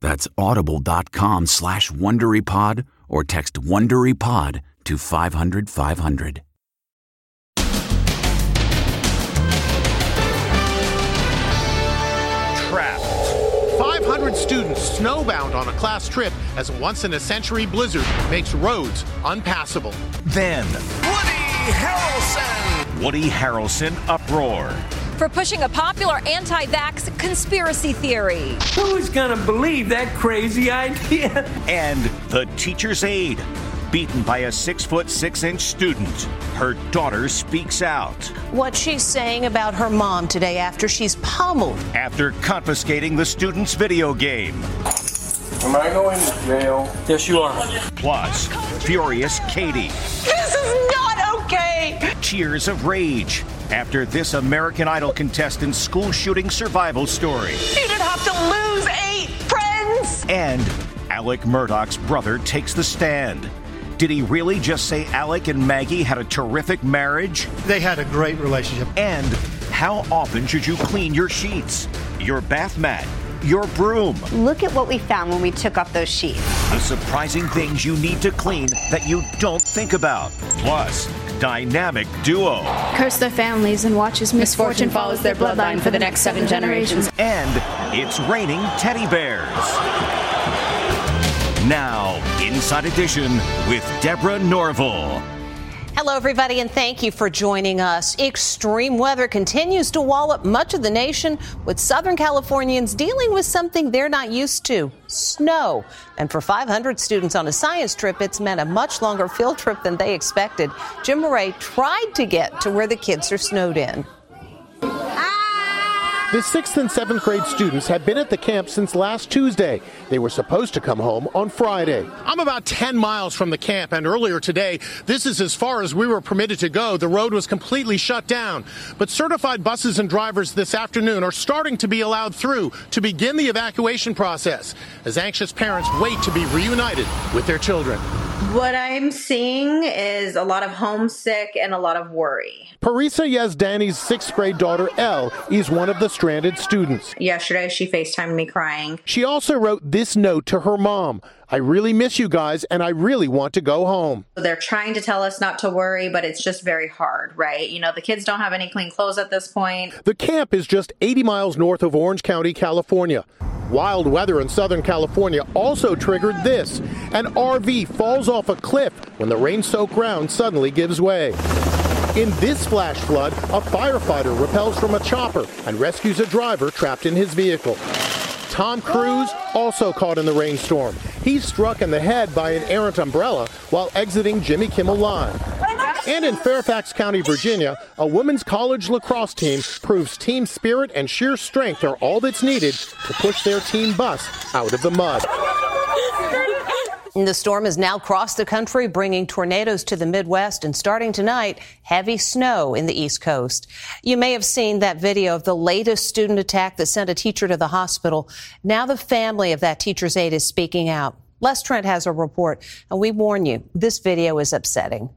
That's audible.com slash WonderyPod or text WonderyPod to 500 500. Trapped. 500 students snowbound on a class trip as a once-in-a-century blizzard makes roads unpassable. Then, Woody Harrelson! Woody Harrelson uproar. For pushing a popular anti vax conspiracy theory. Who's gonna believe that crazy idea? And the teacher's aide, beaten by a six foot six inch student. Her daughter speaks out. What she's saying about her mom today after she's pummeled. After confiscating the student's video game. Am I going to jail? Yes, you are. Plus, furious Katy. This is not okay! Tears of rage after this American Idol contestant's school shooting survival story. You didn't have to lose eight friends! And Alex Murdaugh's brother takes the stand. Did he really just say Alex and Maggie had a terrific marriage? They had a great relationship. And how often should you clean your sheets, your bath mat, your broom? Look at what we found when we took off those sheets. The surprising things you need to clean that you don't think about. Plus, dynamic duo. Curse their families and watch as misfortune follows their bloodline for the next seven generations. And it's raining teddy bears. Now, Inside Edition with Deborah Norville. Hello, everybody, and thank you for joining us. Extreme weather continues to wallop much of the nation, with Southern Californians dealing with something they're not used to snow. And for 500 students on a science trip, it's meant a much longer field trip than they expected. Jim Moret tried to get to where the kids are snowed in. The sixth and seventh grade students have been at the camp since last Tuesday. They were supposed to come home on Friday. I'm about 10 miles from the camp, and earlier today, this is as far as we were permitted to go. The road was completely shut down. But certified buses and drivers this afternoon are starting to be allowed through to begin the evacuation process as anxious parents wait to be reunited with their children. What I'm seeing is a lot of homesick and a lot of worry. Parisa Yazdani's sixth grade daughter, Elle, is one of the stranded students. Yesterday, she FaceTimed me crying. She also wrote this note to her mom I really miss you guys and I really want to go home. They're trying to tell us not to worry, but it's just very hard, right? You know, the kids don't have any clean clothes at this point. The camp is just 80 miles north of Orange County, California. Wild weather in Southern California also triggered this. An RV falls off a cliff when the rain soaked ground suddenly gives way. In this flash flood, a firefighter repels from a chopper and rescues a driver trapped in his vehicle. Tom Cruise also caught in the rainstorm. He's struck in the head by an errant umbrella while exiting Jimmy Kimmel Live. And in Fairfax County, Virginia, a women's college lacrosse team proves team spirit and sheer strength are all that's needed to push their team bus out of the mud. The storm has now crossed the country, bringing tornadoes to the Midwest and starting tonight, heavy snow in the East Coast. You may have seen that video of the latest student attack that sent a teacher to the hospital. Now the family of that teacher's aide is speaking out. Les Trent has a report, and we warn you, this video is upsetting.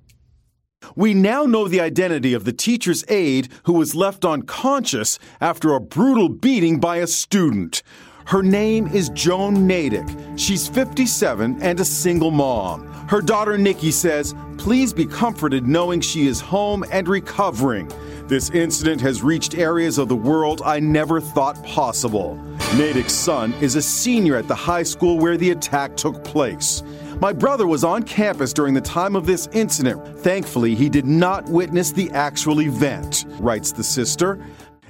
We now know the identity of the teacher's aide who was left unconscious after a brutal beating by a student. Her name is Joan Naydich. She's 57 and a single mom. Her daughter Nikki says, Please be comforted knowing she is home and recovering. This incident has reached areas of the world I never thought possible. Naydich's son is a senior at the high school where the attack took place. My brother was on campus during the time of this incident. Thankfully, he did not witness the actual event, writes the sister.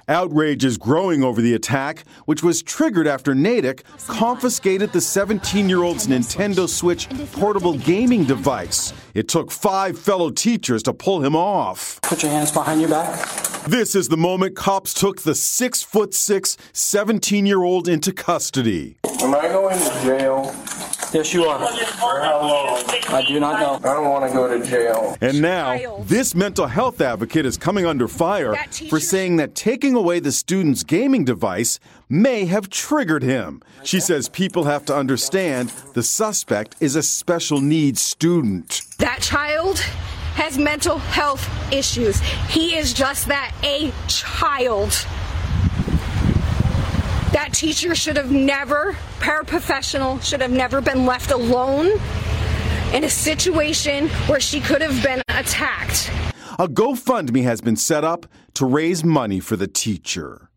Outrage is growing over the attack, which was triggered after Naydich confiscated the 17 year old's Nintendo Switch portable gaming device. It took five fellow teachers to pull him off. Put your hands behind your back. This is the moment cops took the six foot six 17 year old into custody. Am I going to jail? Yes, you are. For how long? I do not know. I don't want to go to jail. And now, this mental health advocate is coming under fire for saying that taking away the student's gaming device may have triggered him. She says people have to understand the suspect is a special needs student. That child has mental health issues. He is just that a child. That teacher should have never, paraprofessional, should have never been left alone in a situation where she could have been attacked. A GoFundMe has been set up to raise money for the teacher.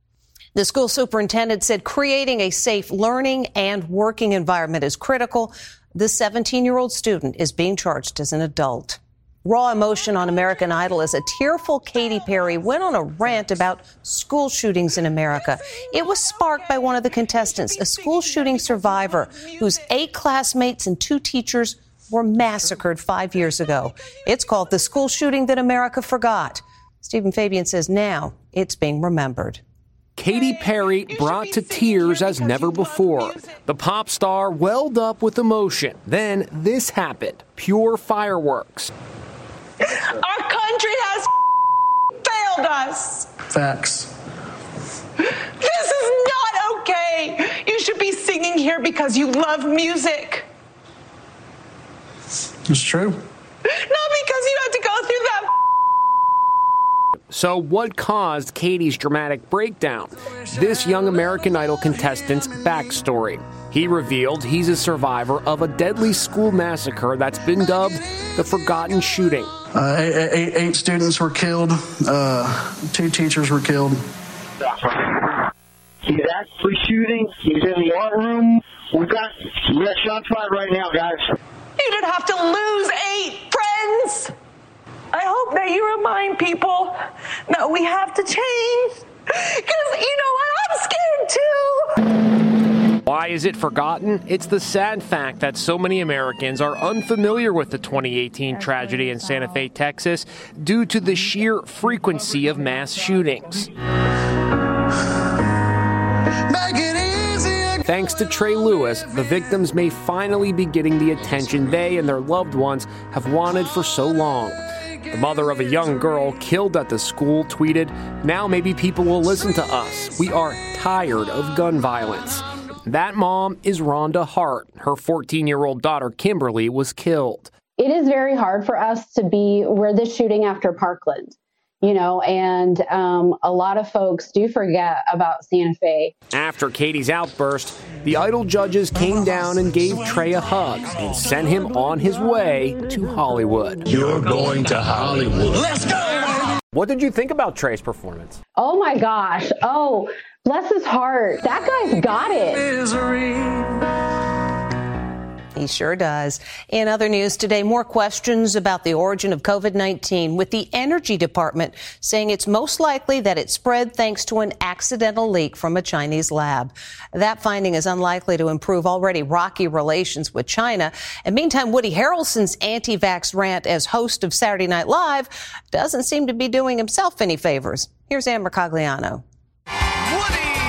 The school superintendent said creating a safe learning and working environment is critical. The 17 year old student is being charged as an adult. Raw emotion on American Idol as a tearful Katy Perry went on a rant about school shootings in America. It was sparked by one of the contestants, a school shooting survivor whose eight classmates and two teachers were massacred five years ago. It's called The School Shooting That America Forgot. Stephen Fabian says now it's being remembered. Katy Perry brought to tears as never before. The pop star welled up with emotion. Then this happened pure fireworks. Our country has failed us. Facts. This is not okay. You should be singing here because you love music. It's true. Not because you have to go through that. So, what caused Katy's dramatic breakdown? This young American Idol contestant's backstory. He revealed he's a survivor of a deadly school massacre that's been dubbed the Forgotten Shooting. Uh, eight, eight, eight students were killed. Uh, two teachers were killed. He's actually shooting. He's in the art room. We've got we got shots fired right now, guys. You didn't have to lose eight friends. I hope that you remind people that we have to change. Because you know what? I'm scared too. Why is it forgotten? It's the sad fact that so many Americans are unfamiliar with the 2018 tragedy in Santa Fe, Texas, due to the sheer frequency of mass shootings. Thanks to Trey Lewis, the victims may finally be getting the attention they and their loved ones have wanted for so long. The mother of a young girl killed at the school tweeted, Now maybe people will listen to us. We are tired of gun violence. That mom is Rhonda Hart. Her 14 year old daughter, Kimberly, was killed. It is very hard for us to be, we're the shooting after Parkland, you know, and um, a lot of folks do forget about Santa Fe. After Katy's outburst, the Idol judges came down and gave Trey a hug and sent him on his way to Hollywood. You're going to Hollywood. Let's go! What did you think about Trey's performance? Oh my gosh. Oh, bless his heart. That guy's got it. He sure does. In other news today, more questions about the origin of COVID 19, with the Energy Department saying it's most likely that it spread thanks to an accidental leak from a Chinese lab. That finding is unlikely to improve already rocky relations with China. And meantime, Woody Harrelson's anti vax rant as host of Saturday Night Live doesn't seem to be doing himself any favors. Here's Amber Mercogliano.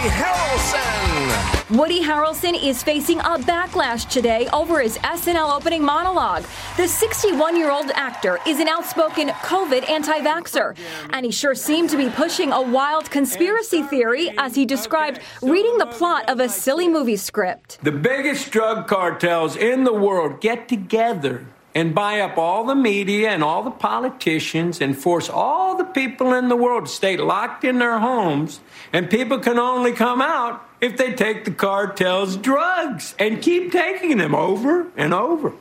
Woody Harrelson. Woody Harrelson is facing a backlash today over his SNL opening monologue. The 61 year old actor is an outspoken COVID anti vaxxer, and he sure seemed to be pushing a wild conspiracy theory as he described reading the plot of a silly movie script. The biggest drug cartels in the world get together and buy up all the media and all the politicians and force all the people in the world to stay locked in their homes. And people can only come out if they take the cartel's drugs and keep taking them over and over.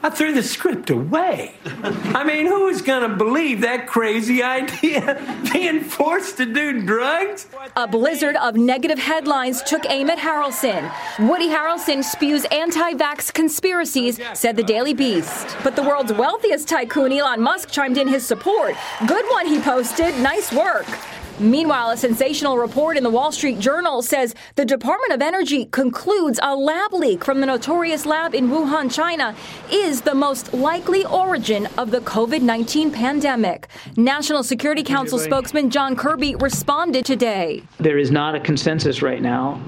I threw the script away. I mean, who is going to believe that crazy idea? Being forced to do drugs? A blizzard of negative headlines took aim at Harrelson. Woody Harrelson spews anti vax conspiracies, said the Daily Beast. But the world's wealthiest tycoon, Elon Musk, chimed in his support. Good one, he posted. Nice work. Meanwhile, a sensational report in the Wall Street Journal says the Department of Energy concludes a lab leak from the notorious lab in Wuhan, China, is the most likely origin of the COVID 19 pandemic. National Security Council spokesman John Kirby responded today. There is not a consensus right now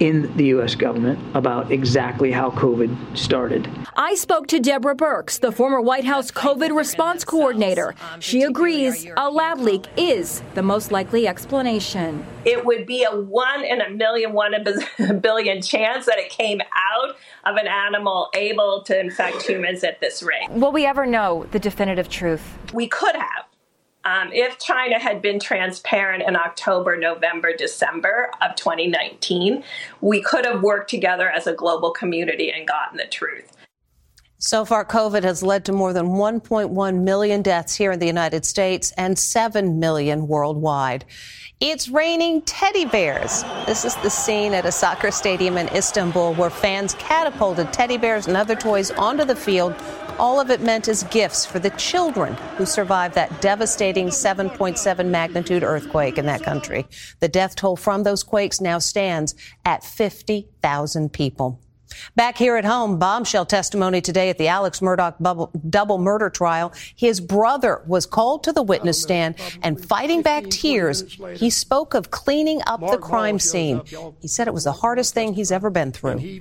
in the U.S. government about exactly how COVID started. I spoke to Deborah Birx, the former White House COVID response coordinator. She agrees a lab leak is the most likely explanation. It would be a one in a million, one in a billion chance that it came out of an animal able to infect humans at this rate. Will we ever know the definitive truth? We could have. Um, if China had been transparent in October, November, December of 2019, we could have worked together as a global community and gotten the truth. So far, COVID has led to more than 1.1 million deaths here in the United States and 7 million worldwide. It's raining teddy bears. This is the scene at a soccer stadium in Istanbul where fans catapulted teddy bears and other toys onto the field all of it meant as gifts for the children who survived that devastating 7.7 magnitude earthquake in that country. The death toll from those quakes now stands at 50,000 people. Back here at home, bombshell testimony today at the Alex Murdaugh double murder trial. His brother was called to the witness stand and fighting back tears, he spoke of cleaning up the crime scene. He said it was the hardest thing he's ever been through.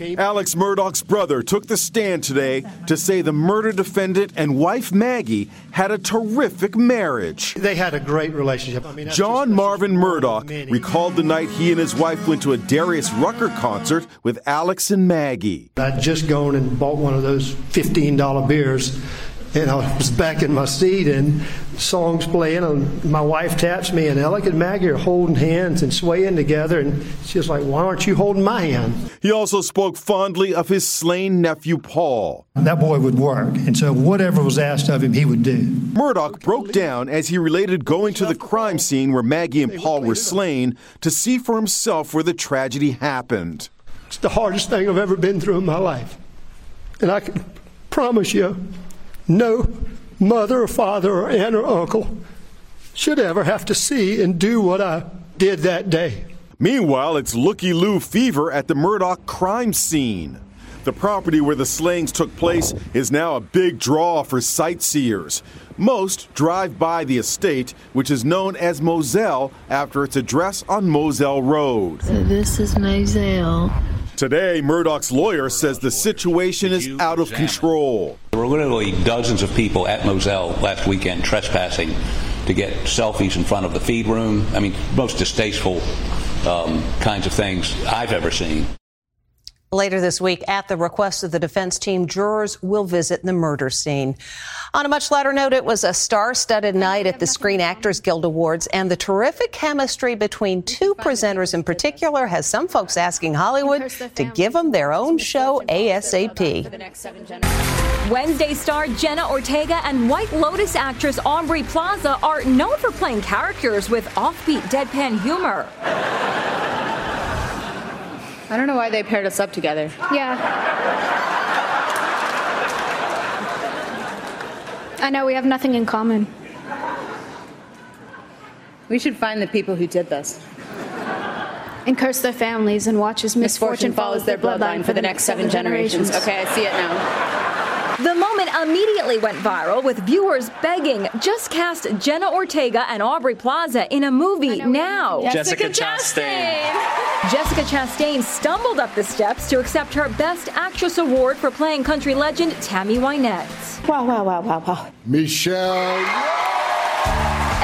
Alex Murdaugh's brother took the stand today to say the murder defendant and wife Maggie had a terrific marriage. They had a great relationship. I mean, John Marvin Murdaugh recalled the night he and his wife went to a Darius Rucker concert with Alex and Maggie. I'd just gone and bought one of those $15 beers and I was back in my seat and songs playing and my wife taps me and Alex and Maggie are holding hands and swaying together and she's like, why aren't you holding my hand? He also spoke fondly of his slain nephew Paul. That boy would work and so whatever was asked of him he would do. Murdaugh broke down as he related going to the crime scene where Maggie and Paul were slain to see for himself where the tragedy happened. It's the hardest thing I've ever been through in my life. And I can promise you no mother or father or aunt or uncle should ever have to see and do what I did that day. Meanwhile, it's looky loo fever at the Murdaugh crime scene. The property where the slayings took place is now a big draw for sightseers. Most drive by the estate, which is known as Moselle after its address on Moselle Road. So this is Moselle. Today, Murdaugh's lawyer says the situation is out of control. There were literally dozens of people at Moselle last weekend trespassing to get selfies in front of the feed room. I mean, most distasteful um, kinds of things I've ever seen. Later this week, at the request of the defense team, jurors will visit the murder scene. On a much lighter note, it was a star studded night at the Screen Actors Guild Awards, and the terrific chemistry between two presenters in particular has some folks asking Hollywood to give them their own show ASAP. Wednesday star Jenna Ortega and White Lotus actress Aubrey Plaza are known for playing characters with offbeat deadpan humor. I don't know why they paired us up together. Yeah. I know we have nothing in common. We should find the people who did this. And curse their families and watch as misfortune, misfortune follows their bloodline for the next seven generations. Okay, I see it now. The moment immediately went viral with viewers begging, just cast Jenna Ortega and Aubrey Plaza in a movie now. Jessica, Jessica Chastain. Jessica Chastain stumbled up the steps to accept her Best Actress award for playing country legend Tammy Wynette. Wow, wow, wow, wow, wow. Michelle.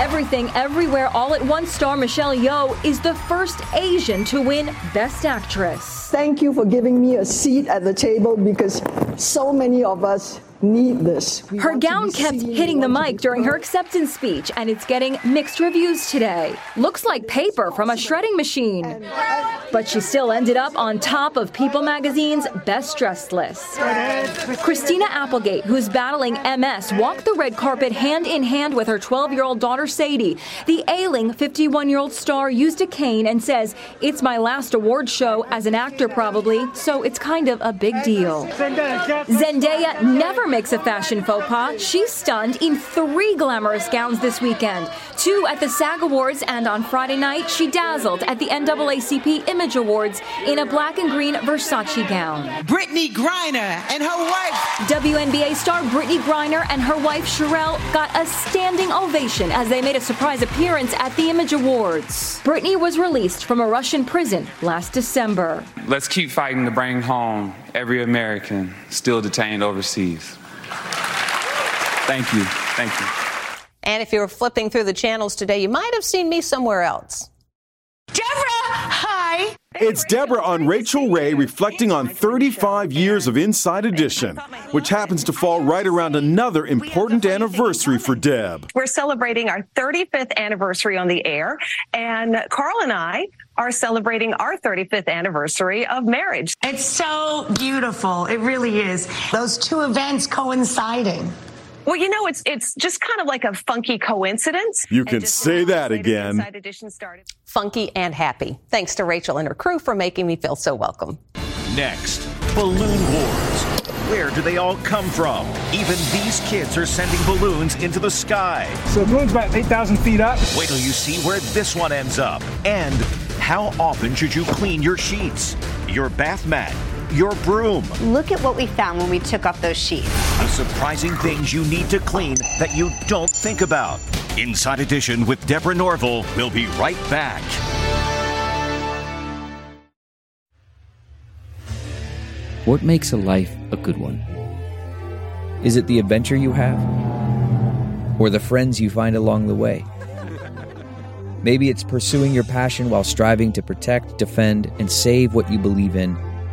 Everything Everywhere All at Once star Michelle Yeoh is the first Asian to win Best Actress. Thank you for giving me a seat at the table because so many of us need this. We Her gown kept seen, hitting the mic during her acceptance speech, and it's getting mixed reviews today. Looks like paper from a shredding machine. But she still ended up on top of People magazine's best dressed list. Christina Applegate, who's battling MS, walked the red carpet hand in hand with her 12 year old daughter Sadie. The ailing 51 year old star used a cane and says, It's my last award show as an actor, probably, so it's kind of a big deal. Zendaya never makes a fashion faux pas. She's stunned in three glamorous gowns this weekend two at the SAG Awards, and on Friday night, she dazzled at the NAACP Image Awards in a black and green Versace gown. Brittney Griner and her wife. WNBA star Brittney Griner and her wife Cherelle got a standing ovation as they made a surprise appearance at the Image Awards. Brittney was released from a Russian prison last December. Let's keep fighting to bring home every American still detained overseas. Thank you. Thank you. And if you were flipping through the channels today, you might have seen me somewhere else. Deborah, hi. It's Deborah on Rachael Ray reflecting on 35 years of Inside Edition, which happens to fall right around another important anniversary for Deb. We're celebrating our 35th anniversary on the air, and Carl and I are celebrating our 35th anniversary of marriage. It's so beautiful. It really is. Those two events coinciding. Well, you know, it's it's just kind of like a funky coincidence. You can say that again. Inside Edition started. Funky and happy. Thanks to Rachael and her crew for making me feel so welcome. Next, balloon wars. Where do they all come from? Even these kids are sending balloons into the sky. So the balloon's about 8,000 feet up. Wait till you see where this one ends up. And how often should you clean your sheets, your bath mat, your broom? Look at what we found when we took off those sheets. The surprising things you need to clean that you don't think about. Inside Edition with Deborah Norville. We'll be right back. What makes a life a good one? Is it the adventure you have? Or the friends you find along the way? Maybe it's pursuing your passion while striving to protect, defend, and save what you believe in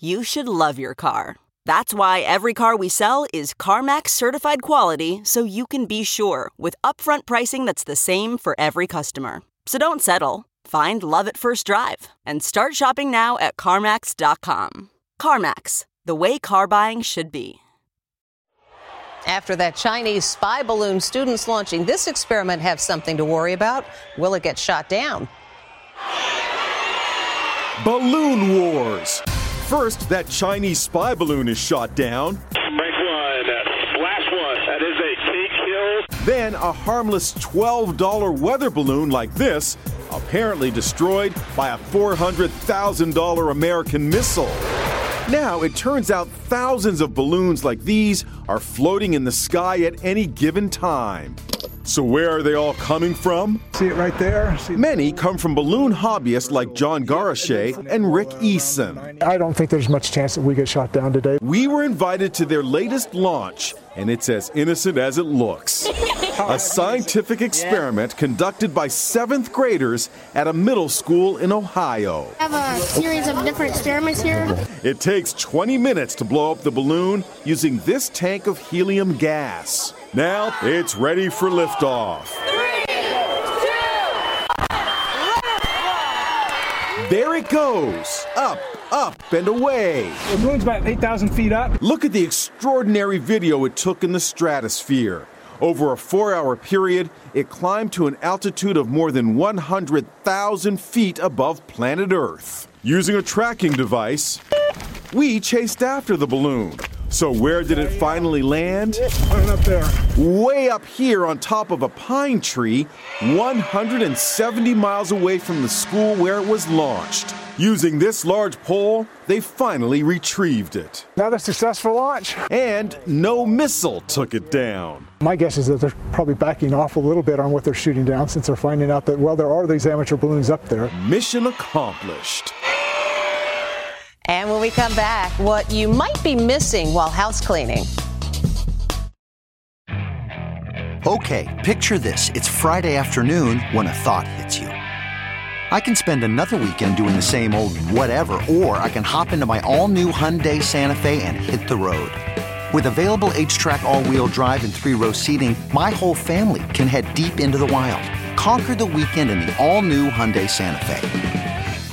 you should love your car. That's why every car we sell is CarMax certified quality so you can be sure with upfront pricing that's the same for every customer. So don't settle. Find love at first drive and start shopping now at CarMax.com. CarMax, the way car buying should be. After that Chinese spy balloon, students launching this experiment have something to worry about. Will it get shot down? Balloon Wars. First, that Chinese spy balloon is shot down. Rank one, splash one. That is a key kill. Then, a harmless $12 weather balloon like this, apparently destroyed by a $400,000 American missile. Now, it turns out thousands of balloons like these are floating in the sky at any given time. So, where are they all coming from? See it right there? Many come from balloon hobbyists like John Garachet and Rick Eason. I don't think there's much chance that we get shot down today. We were invited to their latest launch, and it's as innocent as it looks. A scientific experiment conducted by seventh graders at a middle school in Ohio. I have a series of different experiments here. It takes 20 minutes to blow up the balloon using this tank of helium gas. Now it's ready for liftoff. There it goes. Up, up, and away. The balloon's about 8,000 feet up. Look at the extraordinary video it took in the stratosphere. Over a four hour period, it climbed to an altitude of more than 100,000 feet above planet Earth. Using a tracking device, we chased after the balloon. So, where did it finally land? Right up there. Way up here on top of a pine tree, 170 miles away from the school where it was launched. Using this large pole, they finally retrieved it. Another successful launch. And no missile took it down. My guess is that they're probably backing off a little bit on what they're shooting down since they're finding out that, well, there are these amateur balloons up there. Mission accomplished. And when we come back, what you might be missing while house cleaning. Okay, picture this. It's Friday afternoon when a thought hits you. I can spend another weekend doing the same old whatever, or I can hop into my all new Hyundai Santa Fe and hit the road. With available H track, all wheel drive, and three row seating, my whole family can head deep into the wild. Conquer the weekend in the all new Hyundai Santa Fe.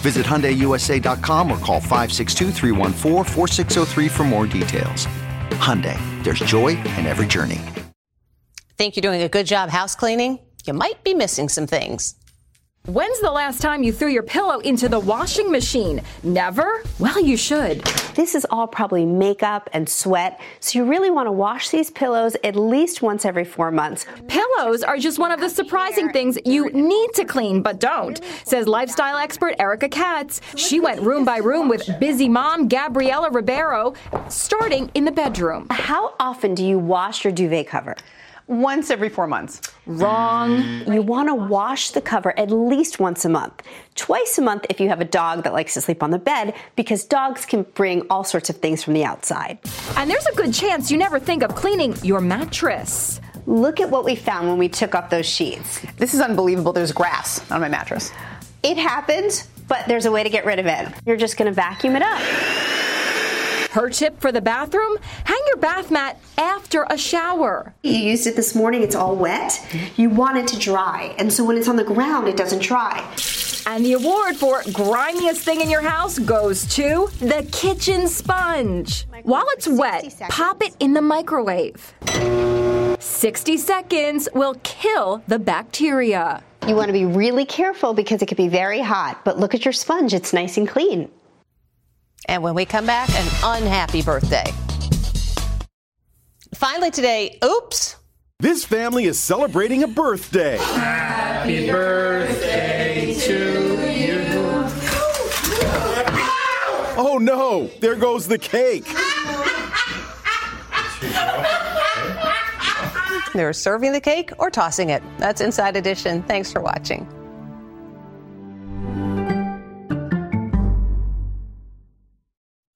Visit HyundaiUSA.com or call 562 for more details. Hyundai, there's joy in every journey. Think you're doing a good job house cleaning? You might be missing some things. When's the last time you threw your pillow into the washing machine? Never? Well, you should. This is all probably makeup and sweat, so you really want to wash these pillows at least once every four months. Pillows are just one of the surprising things you need to clean but don't, says lifestyle expert Erica Katz. She went room by room with busy mom Gabriela Ribeiro, starting in the bedroom. How often do you wash your duvet cover? Once every four months. Wrong. You want to wash the cover at least once a month. Twice a month if you have a dog that likes to sleep on the bed, because dogs can bring all sorts of things from the outside. And there's a good chance you never think of cleaning your mattress. Look at what we found when we took off those sheets. This is unbelievable. There's grass on my mattress. It happens, but there's a way to get rid of it. You're just going to vacuum it up. Her tip for the bathroom hang your bath mat after a shower. You used it this morning, it's all wet. You want it to dry. And so when it's on the ground, it doesn't dry. And the award for grimiest thing in your house goes to the kitchen sponge. While it's wet, pop it in the microwave. 60 seconds will kill the bacteria. You want to be really careful because it could be very hot, but look at your sponge, it's nice and clean. And when we come back, an unhappy birthday. Finally today, oops. This family is celebrating a birthday. Happy birthday to you. Oh no, there goes the cake. They're serving the cake or tossing it. That's Inside Edition. Thanks for watching.